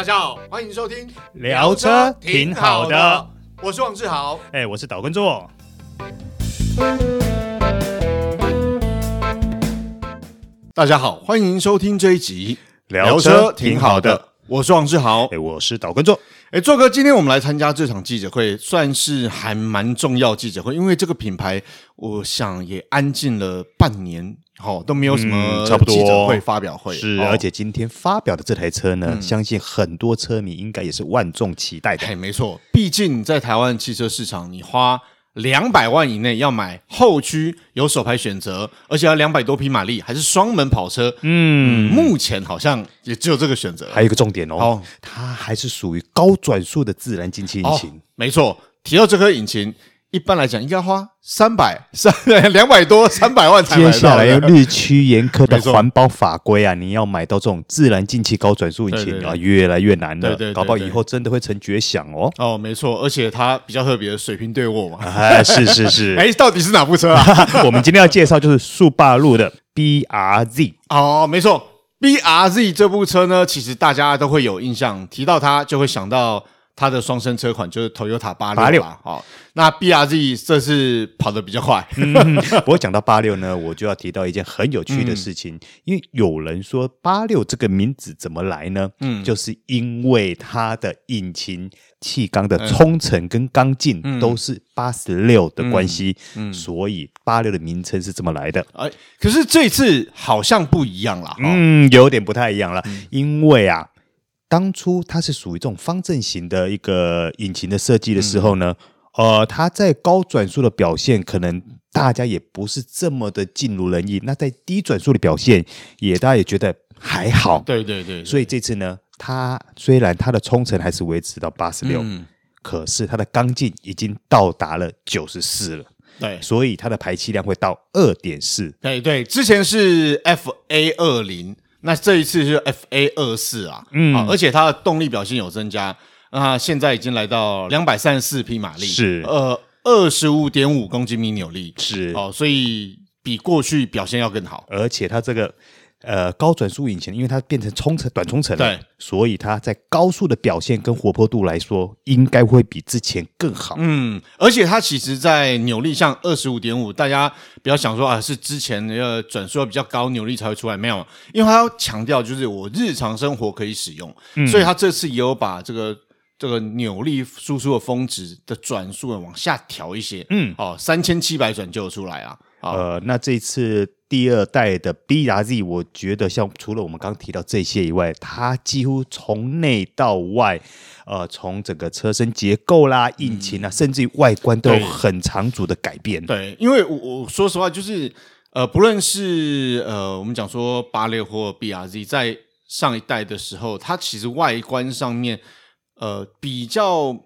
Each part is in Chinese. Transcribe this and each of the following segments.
大家好，欢迎收听聊车挺好的，我是王志豪，哎，我是岛根座。大家好，欢迎收听这一集聊车挺好的，我是王志豪，哎，我是岛根座。哎，做哥，今天我们来参加这场记者会，算是还蛮重要记者会，因为这个品牌，我想也安静了半年，好都没有什么记者会发表会，是，而且今天发表的这台车呢，相信很多车迷应该也是万众期待的。哎，没错，毕竟在台湾汽车市场，你花。两百万以内要买后驱有手排选择，而且要两百多匹马力，还是双门跑车。嗯，目前好像也只有这个选择。还有一个重点哦，哦它还是属于高转速的自然进气引擎。哦、没错，提到这颗引擎。一般来讲，应该花三百三 两百多三百万才买到。接下来日趋严苛的环保法规啊，你要买到这种自然进气高转速引擎啊，越来越难了。对对，搞不好以后真的会成绝响哦。哦，没错，而且它比较特别的水平对卧嘛。哎，是是是。哎，到底是哪部车啊？我们今天要介绍就是速霸路的 BRZ。哦，没错，BRZ 这部车呢，其实大家都会有印象，提到它就会想到。它的双生车款就是 Toyota 八六，好，那 BRZ 这次跑得比较快。嗯、不过讲到八六呢，我就要提到一件很有趣的事情，嗯、因为有人说八六这个名字怎么来呢？嗯，就是因为它的引擎气缸的冲程跟缸径都是八十六的关系，嗯。嗯、所以八六的名称是这么来的。哎，可是这次好像不一样了，嗯，有点不太一样了，嗯、因为啊。当初它是属于这种方阵型的一个引擎的设计的时候呢，嗯、呃，它在高转速的表现可能大家也不是这么的尽如人意。那在低转速的表现，也大家也觉得还好。对对对，对。所以这次呢，它虽然它的冲程还是维持到八十六，可是它的缸径已经到达了九十四了。对，所以它的排气量会到二点四。对对，之前是 FA 二零。那这一次是 FA 二四啊，嗯，而且它的动力表现有增加，那现在已经来到两百三十四匹马力，是。呃二十五点五公斤米扭力，是。哦，所以比过去表现要更好，而且它这个。呃，高转速引擎，因为它变成冲程短冲程了，对，所以它在高速的表现跟活泼度来说，应该会比之前更好。嗯，而且它其实，在扭力像二十五点五，大家不要想说啊，是之前那个转速要比较高，扭力才会出来，没有，因为它要强调就是我日常生活可以使用，嗯、所以它这次也有把这个这个扭力输出的峰值的转速往下调一些，嗯，哦，三千七百转就出来啊，呃，那这一次。第二代的 BRZ，我觉得像除了我们刚刚提到这些以外，它几乎从内到外，呃，从整个车身结构啦、引擎啊，嗯、甚至于外观都有很长足的改变。对，因为我我说实话，就是呃，不论是呃，我们讲说八六或 BRZ，在上一代的时候，它其实外观上面呃比较。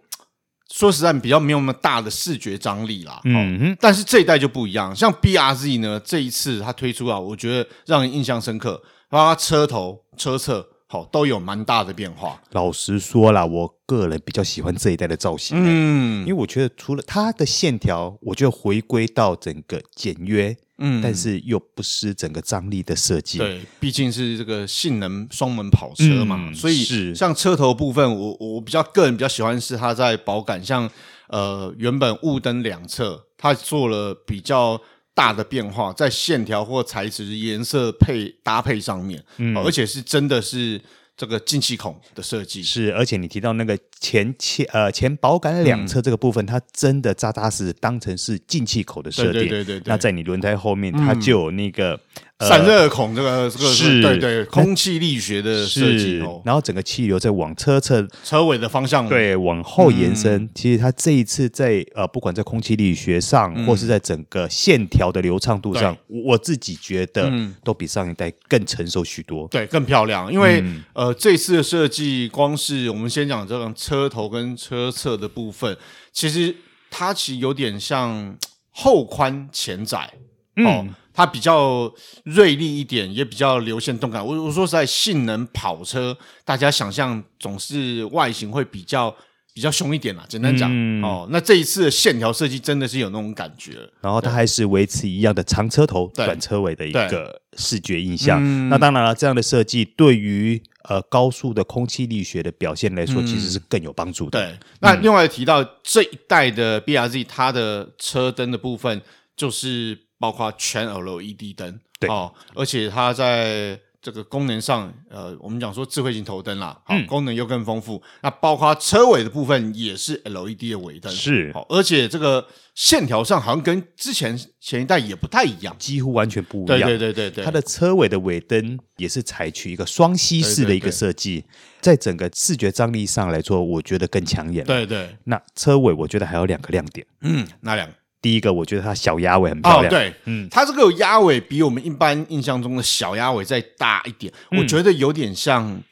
说实在，比较没有那么大的视觉张力啦。嗯哼，但是这一代就不一样，像 BRZ 呢，这一次它推出啊，我觉得让人印象深刻，包括车头、车侧，好都有蛮大的变化。老实说啦，我个人比较喜欢这一代的造型，嗯，因为我觉得除了它的线条，我觉得回归到整个简约。嗯，但是又不失整个张力的设计。对，毕竟是这个性能双门跑车嘛，嗯、所以是像车头部分，我我比较个人比较喜欢是它在保感，像呃原本雾灯两侧，它做了比较大的变化，在线条或材质颜色配搭配上面，嗯、而且是真的是。这个进气孔的设计是，而且你提到那个前前呃前保杆两侧这个部分，嗯、它真的扎扎实实当成是进气口的设定。对对对对对。那在你轮胎后面，嗯、它就有那个。散热孔这个这个是对对空气力学的设计哦，然后整个气流在往车侧车尾的方向。对往后延伸。其实它这一次在呃不管在空气力学上，或是在整个线条的流畅度上，我自己觉得都比上一代更成熟许多，对，更漂亮。因为呃这次的设计，光是我们先讲这种车头跟车侧的部分，其实它其实有点像后宽前窄。哦。它比较锐利一点，也比较流线动感。我我说实在，性能跑车，大家想象总是外形会比较比较凶一点啦。简单讲，嗯、哦，那这一次的线条设计真的是有那种感觉。然后它还是维持一样的长车头、短车尾的一个视觉印象。嗯、那当然了，这样的设计对于呃高速的空气力学的表现来说，嗯、其实是更有帮助的。对，那另外提到这一代的 BRZ，它的车灯的部分就是包括全 LED 灯，对哦，而且它在。这个功能上，呃，我们讲说智慧型头灯啦，好，嗯、功能又更丰富。那包括车尾的部分也是 LED 的尾灯，是好，而且这个线条上好像跟之前前一代也不太一样，几乎完全不一样。对对对对对，它的车尾的尾灯也是采取一个双吸式的一个设计，对对对，在整个视觉张力上来说，我觉得更抢眼。对对，那车尾我觉得还有两个亮点，嗯，哪两个？第一个，我觉得它小鸭尾很漂亮。哦、对，嗯，它这个鸭尾比我们一般印象中的小鸭尾再大一点，嗯、我觉得有点像。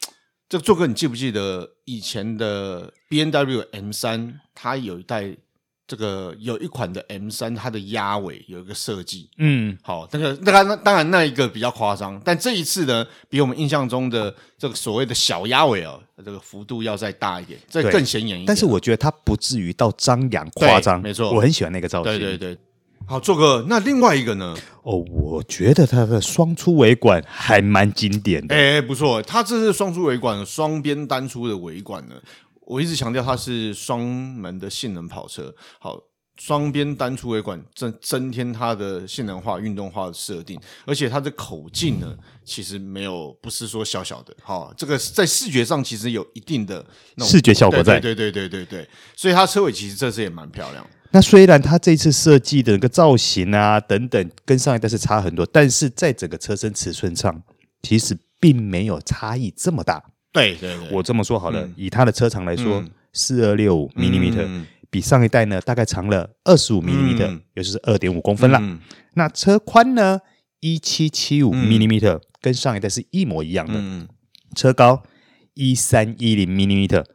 这个做哥，你记不记得以前的 B N W M 三它有一代这个有一款的 M 三它的鸭尾有一个设计。嗯，好，那个那当然那一个比较夸张，但这一次呢，比我们印象中的这个所谓的小鸭尾哦。这个幅度要再大一点，这更显眼一点。但是我觉得它不至于到张扬夸张，没错，我很喜欢那个造型。对对对，好，做个那另外一个呢？哦，我觉得它的双出尾管还蛮经典的。哎，不错，它这是双出尾管，双边单出的尾管呢。我一直强调它是双门的性能跑车。好。双边单出尾管增增添它的性能化、运动化的设定，而且它的口径呢，其实没有不是说小小的，好，这个在视觉上其实有一定的视觉效果在，对对对对对对，所以它车尾其实这次也蛮漂亮。那虽然它这次设计的那个造型啊等等跟上一代是差很多，但是在整个车身尺寸上，其实并没有差异这么大。对我这么说好了，以它的车长来说，四二六五 millimeter。比上一代呢，大概长了二十五 millimeter，也就是二点五公分了。嗯、那车宽呢，一七七五 millimeter，跟上一代是一模一样的。嗯、车高一三一零 millimeter，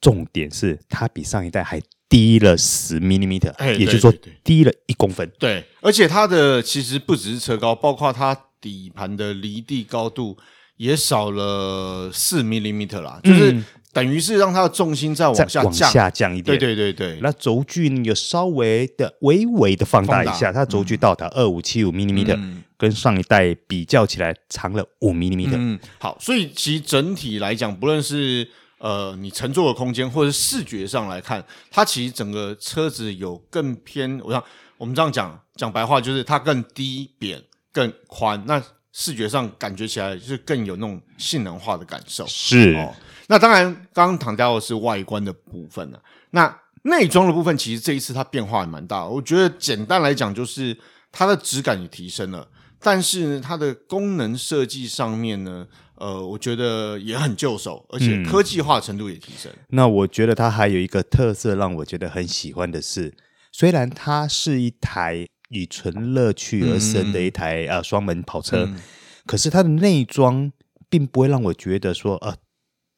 重点是它比上一代还低了十 millimeter，也就是说低了一公分。对，而且它的其实不只是车高，包括它底盘的离地高度也少了四 millimeter 啦，就是。嗯等于是让它的重心再往下降，下降一点。对对对对，那轴距有稍微的微微的放大一下，大它轴距到达二五七五 millimeter，嗯，跟上一代比较起来长了五 millimeter。嗯，好，所以其实整体来讲，不论是呃你乘坐的空间，或者是视觉上来看，它其实整个车子有更偏。我想我们这样讲讲白话，就是它更低扁、更宽。那视觉上感觉起来就是更有那种性能化的感受。是。哦那当然，刚刚谈到的是外观的部分了。那内装的部分，其实这一次它变化也蛮大。我觉得简单来讲，就是它的质感也提升了，但是呢，它的功能设计上面呢，呃，我觉得也很就手，而且科技化程度也提升。嗯。那我觉得它还有一个特色，让我觉得很喜欢的是，虽然它是一台以纯乐趣而生的一台呃双门跑车，嗯、可是它的内装并不会让我觉得说呃。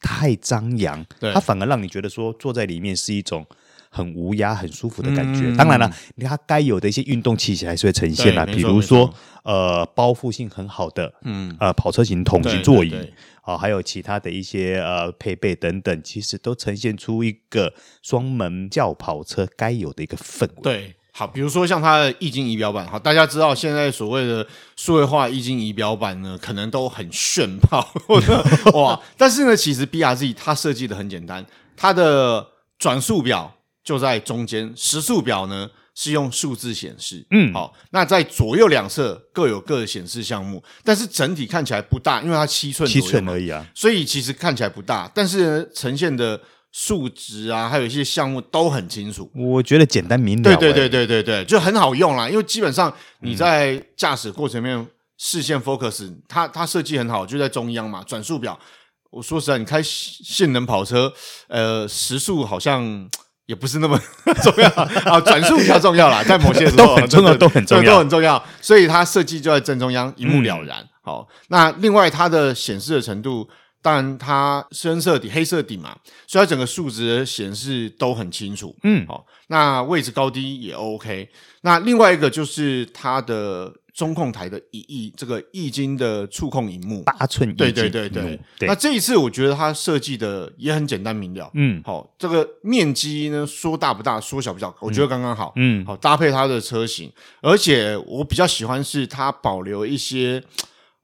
太张扬，它反而让你觉得说坐在里面是一种很无压、很舒服的感觉。嗯、当然了，你它该有的一些运动气息还是会呈现啦，比如说呃包覆性很好的嗯呃跑车型桶型座椅啊、呃，还有其他的一些呃配备等等，其实都呈现出一个双门轿跑车该有的一个氛围。对。好，比如说像它的液晶仪表板，好，大家知道现在所谓的数位化液晶仪表板呢，可能都很炫炮，哇，但是呢，其实 BRZ 它设计的很简单，它的转速表就在中间，时速表呢是用数字显示，嗯，好，那在左右两侧各有各的显示项目，但是整体看起来不大，因为它七寸七寸而已啊，所以其实看起来不大，但是呢呈现的。数值啊，还有一些项目都很清楚，我觉得简单明了。对对对对对对，就很好用啦。因为基本上你在驾驶过程里面视线 focus，它它设计很好，就在中央嘛。转速表，我说实在，你开性能跑车，呃，时速好像 也不是那么 重要啊，转速比较重要啦，在某些时候都很重要，都很重要，都很重要。所以它设计就在正中央，一目了然。好，那另外它的显示的程度。当然，它深色底、黑色底嘛，所以它整个数值的显示都很清楚。嗯，好，那位置高低也 OK。那另外一个就是它的中控台的一亿这个液晶的触控荧幕，八寸，对对对对。对那这一次我觉得它设计的也很简单明了。嗯，好，这个面积呢，说大不大，说小不小，我觉得刚刚好。嗯，好，搭配它的车型，而且我比较喜欢是它保留一些，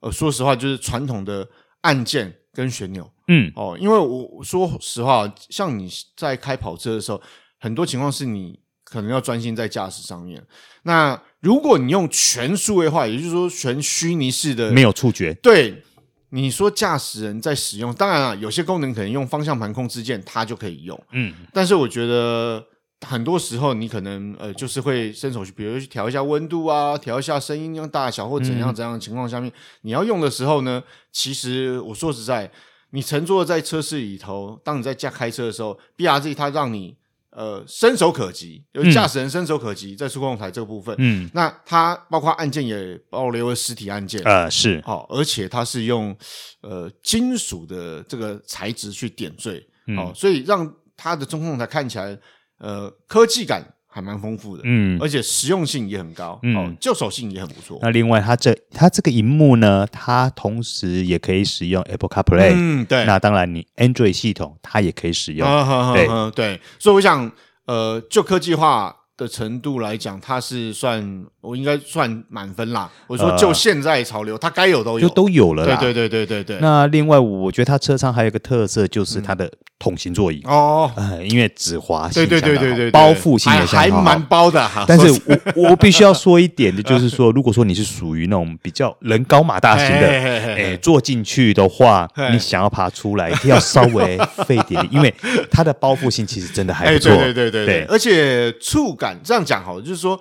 呃，说实话就是传统的按键。跟旋钮。嗯，哦，因为我说实话，像你在开跑车的时候，很多情况是你可能要专心在驾驶上面。那如果你用全数位化，也就是说全虚拟式的，没有触觉，对，你说驾驶人在使用，当然了，有些功能可能用方向盘控制键，它就可以用。嗯，但是我觉得。很多时候，你可能呃，就是会伸手去，比如去调一下温度啊，调一下声音用大小或怎样怎样的情况下面，嗯、你要用的时候呢，其实我说实在，你乘坐在车室里头，当你在驾开车的时候，BRZ 它让你呃伸手可及，有驾驶人伸手可及在触控台这个部分，嗯，那它包括按键也保留了实体按键，呃是，好、哦，而且它是用呃金属的这个材质去点缀，好、嗯。哦，所以让它的中控台看起来。呃，科技感还蛮丰富的，嗯，而且实用性也很高，嗯，哦，就手性也很不错。那另外，它这它这个荧幕呢，它同时也可以使用 Apple CarPlay，嗯，对。那当然，你 Android 系统它也可以使用，啊、对、啊、对。所以我想，呃，就科技化的程度来讲，它是算我应该算满分啦。我说，就现在潮流，呃、它该有都有，就都有了啦。对对对对对对。那另外，我觉得它车舱还有一个特色，就是它的、嗯。桶型座椅哦，呃，因为止滑性对对对对对，包覆性也还蛮包的哈。但是我我必须要说一点的，就是说，如果说你是属于那种比较人高马大型的，哎，坐进去的话，你想要爬出来，要稍微费点，因为它的包覆性其实真的还不错。对对对对对，而且触感这样讲好了，就是说，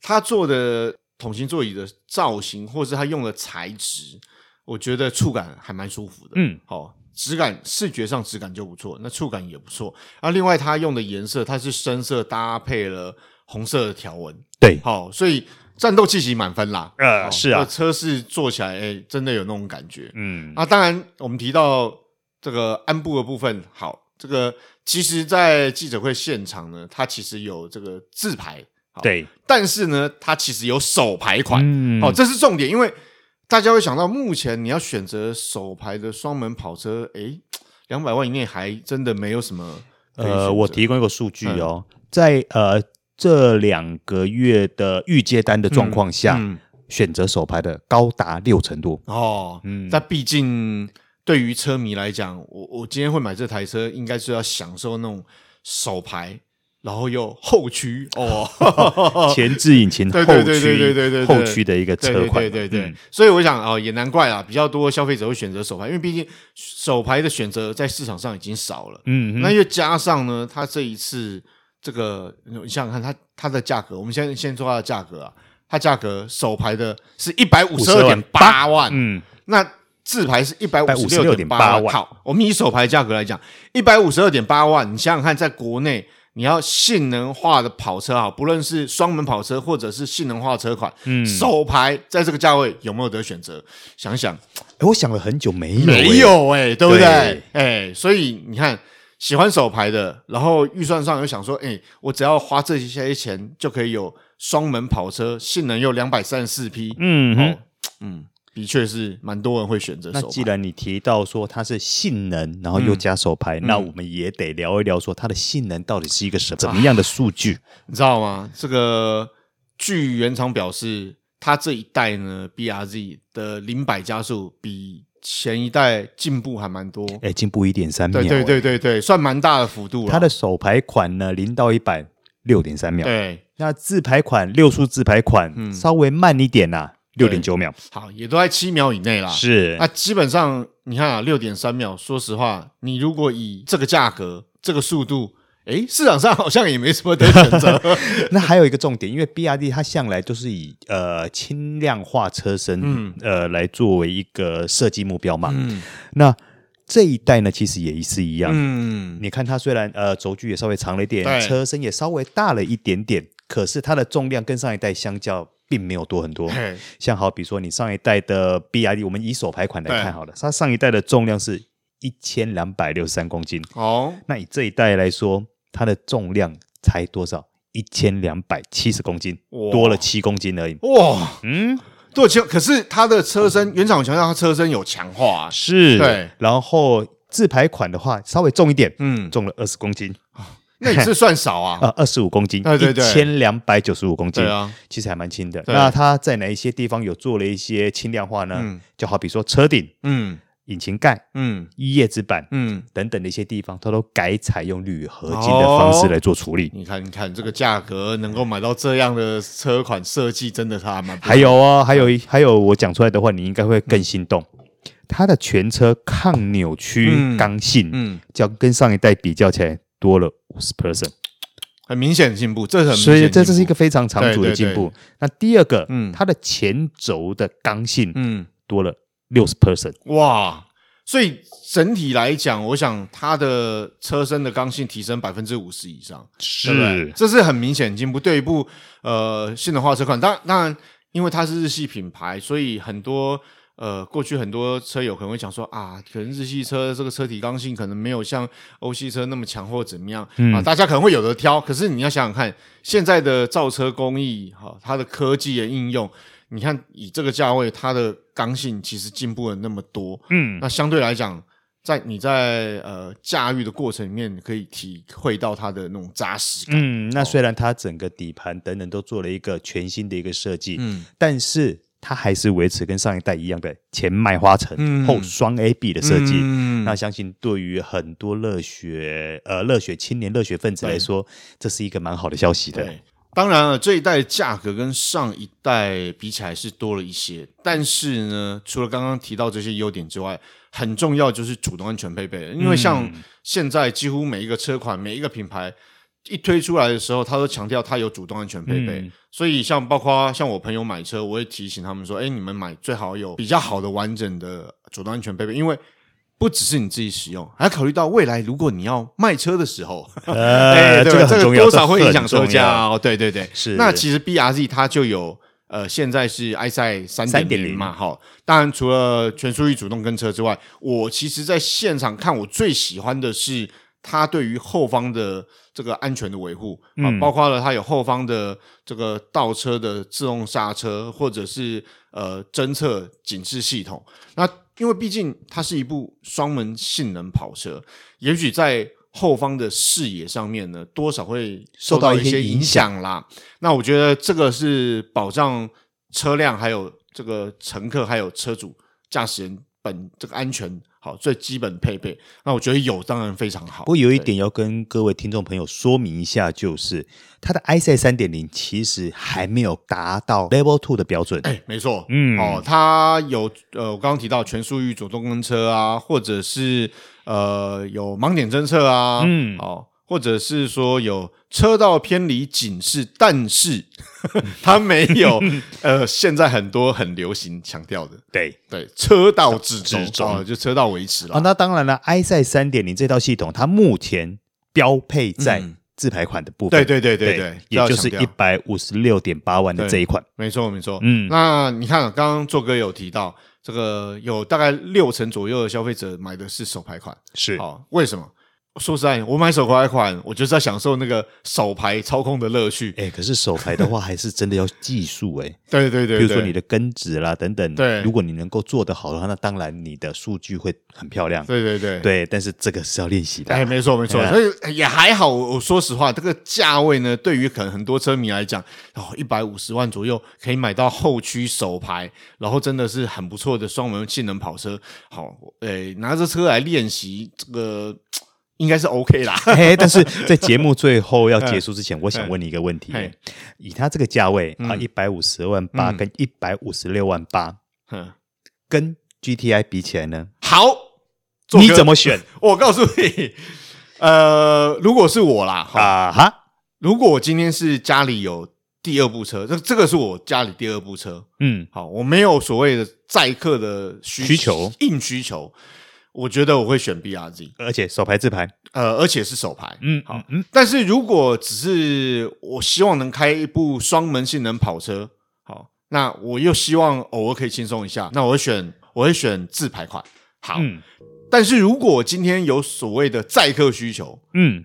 他做的桶型座椅的造型，或是他用的材质，我觉得触感还蛮舒服的。嗯，好。质感视觉上质感就不错，那触感也不错。啊，另外它用的颜色，它是深色搭配了红色的条纹，对，好，所以战斗气息满分啦。呃，是啊，车是坐起来，哎、欸，真的有那种感觉。嗯，啊，当然我们提到这个鞍部的部分，好，这个其实，在记者会现场呢，它其实有这个自排，对，但是呢，它其实有手排款，嗯，好，这是重点，因为。大家会想到，目前你要选择手排的双门跑车，诶，两百万以内还真的没有什么。呃，我提供一个数据哦，嗯、在呃这两个月的预接单的状况下，选择手排的高达六成多哦。嗯，但毕竟对于车迷来讲，我我今天会买这台车，应该是要享受那种手排。然后又后驱哦 前置引擎后驱，对对对对对对，后驱的一个车款，对对对，对。所以我想哦，也难怪啊，比较多消费者会选择手排，因为毕竟手排的选择在市场上已经少了。嗯，那又加上呢，它这一次这个，你想想看，它它的价格，我们先先说它的价格啊，它价格手排的是一百五十二点八万，嗯，那自排是一百五十六点八万。好，我们以手排价格来讲，一百五十二点八万，你想想看，在国内。你要性能化的跑车啊，不论是双门跑车或者是性能化车款，嗯，手排在这个价位有没有得选择？想想，诶我想了很久，没有，没有诶，欸，对不对？哎，欸，所以你看，喜欢手排的，然后预算上又想说，哎，我只要花这些钱就可以有双门跑车，性能又两百三十四匹，嗯哼，哦，嗯。的确是蛮多人会选择。那既然你提到说它是性能，然后又加手排，嗯、那我们也得聊一聊说它的性能到底是一个什么怎么样的数据？啊、你知道吗？这个据原厂表示，它这一代呢，BRZ 的零百加速比前一代进步还蛮多。哎，进步一点三秒。对对对对对，算蛮大的幅度了。它的手排款呢，零到一百六点三秒。对，那自排款六速自排款、嗯、稍微慢一点呐、啊。六点九秒，好，也都在七秒以内啦。是，那基本上你看啊，六点三秒。说实话，你如果以这个价格、这个速度，诶，市场上好像也没什么得选择。那还有一个重点，因为 B R D 它向来都是以呃轻量化车身，嗯，呃来作为一个设计目标嘛。嗯，那这一代呢，其实也是一样。嗯，你看它虽然呃轴距也稍微长了一点，车身也稍微大了一点点，可是它的重量跟上一代相较。并没有多很多，嘿。像好比说你上一代的 B R D，我们以手排款来看好了，它上一代的重量是一千两百六十三公斤，哦，那以这一代来说，它的重量才多少？一千两百七十公斤，哇。多了七公斤而已。哇，嗯，多七，可是它的车身，原厂强调它车身有强化，是，对，然后自排款的话稍微重一点，嗯，重了二十公斤。那也是算少啊，呃，二十五公斤，一千两百九十五公斤，对啊，其实还蛮轻的。那它在哪一些地方有做了一些轻量化呢？就好比说车顶，嗯，引擎盖、嗯，叶子板、嗯。等等的一些地方，它都改采用铝合金的方式来做处理。你看，你看这个价格能够买到这样的车款设计，真的它蛮。还有哦，还有还有，我讲出来的话，你应该会更心动。它的全车抗扭曲刚性，嗯，叫跟上一代比较起来多了五十 percent，很明显的进步。这很所以这这是一个非常长足的进步。那第二个，嗯，它的前轴的刚性，嗯，多了。六十 percent，哇！所以整体来讲，我想它的车身的刚性提升百分之五十以上，是，这是很明显的进步。对一部呃性能化车款，当然当然，因为它是日系品牌，所以很多呃过去很多车友可能会讲说啊，可能日系车这个车体刚性可能没有像欧系车那么强或怎么样、嗯、啊，大家可能会有的挑。可是你要想想看，现在的造车工艺哈，它的科技的应用。你看，以这个价位，它的刚性其实进步了那么多，嗯，那相对来讲，在你在呃驾驭的过程里面，可以体会到它的那种扎实感。嗯，那虽然它整个底盘等等都做了一个全新的一个设计，嗯，但是它还是维持跟上一代一样的前麦花臣、嗯、后双 AB 的设计。嗯，那相信对于很多热血呃热血青年、热血分子来说，这是一个蛮好的消息的。当然了，这一代价格跟上一代比起来是多了一些，但是呢，除了刚刚提到这些优点之外，很重要就是主动安全配备。因为像现在几乎每一个车款、每一个品牌一推出来的时候，他都强调他有主动安全配备。嗯、所以像包括像我朋友买车，我会提醒他们说：“哎，你们买最好有比较好的完整的主动安全配备，因为。”不只是你自己使用，还要考虑到未来，如果你要卖车的时候，呃，这个很重要，多少会影响售价哦。对对对，是。那其实 BRZ 它就有，呃，现在是 EyeSight 三点零嘛，哈。当然，除了全速域主动跟车之外，我其实在现场看，我最喜欢的是它对于后方的这个安全的维护啊，包括了它有后方的这个倒车的自动刹车，或者是呃侦测警示系统，那。因为毕竟它是一部双门性能跑车，也许在后方的视野上面呢，多少会受到一些影响啦。那我觉得这个是保障车辆、还有这个乘客、还有车主、驾驶人本这个安全。好，最基本配备，那我觉得有当然非常好。不过有一点要跟各位听众朋友说明一下，就是它的 EyeSight 三点零其实还没有达到 Level Two 的标准。哎，没错，嗯，哦，它有呃，我刚刚提到全速域主动跟车啊，或者是呃有盲点侦测啊，嗯，哦。或者是说有车道偏离警示，但是 它没有呃，现在很多很流行强调的，对对，车道置中，就车道维持了。啊，那当然了，EyeSight 三点零这套系统，它目前标配在自排款的部分，对对对对对，也就是一百五十六点八万的这一款，没错没错。嗯，那你看，刚刚做哥有提到，这个有大概六成左右的消费者买的是手排款，是哦，为什么？说实在，我买手排款，我就是在享受那个手排操控的乐趣。哎、欸，可是手排的话，还是真的要技术哎、欸。对对对，比如说你的根子啦等等。对，如果你能够做得好的话，那当然你的数据会很漂亮。对对对对，但是这个是要练习的。哎，没错没错，所以也还好。我说实话，这个价位呢，对于可能很多车迷来讲，哦，一百五十万左右可以买到后驱手排，然后真的是很不错的双门性能跑车。好，哎，拿着车来练习这个。应该是 OK 啦，嘿但是在节目最后要结束之前，我想问你一个问题：以他这个价位啊，一百五十万八跟一百五十六万八，跟 GTI 比起来呢？好，你怎么选？我告诉你，呃，如果是我啦，啊哈，如果我今天是家里有第二部车，这这个是我家里第二部车，嗯，好，我没有所谓的载客的需求，硬需求。我觉得我会选 BRZ，而且手牌自排，呃，而且是手牌，嗯，好，嗯，但是如果只是我希望能开一部双门性能跑车，好，那我又希望偶尔可以轻松一下，那我会选，我会选自排款，好，嗯，但是如果今天有所谓的载客需求，嗯。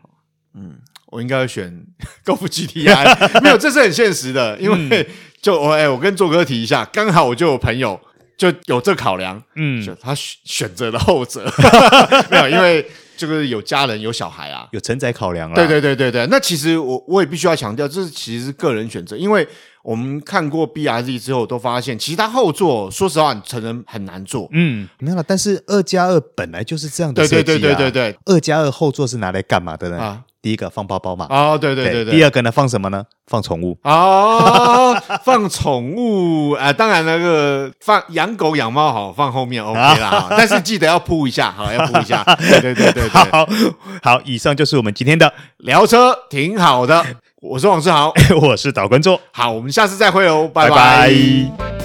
嗯，我应该会选高尔夫 GTI，没有，这是很现实的，因为就我哎，我跟做哥提一下，刚好我就有朋友。就有这考量，嗯，他选选择了后者，没有，因为这个有家人有小孩啊，有承载考量啊。对对对对对，那其实我我也必须要强调，这是其实是个人选择，因为我们看过 BRZ 之后，都发现其实它后座，说实话，成人很难坐。嗯，没有了。但是二加二本来就是这样的设计啊。对对对对对对，二加二后座是拿来干嘛的呢？啊，第一个放包包嘛。哦，对对对对。第二个呢，放什么呢？放宠物。哦，放宠物啊，当然那个放养狗养猫好放后面 OK 啦，但是记得要铺一下，好要铺一下。对对对对对。好，好，以上就是我们今天的聊车，挺好的。我是王志豪，我是导观众，好，我们下次再会哦，拜拜。拜拜。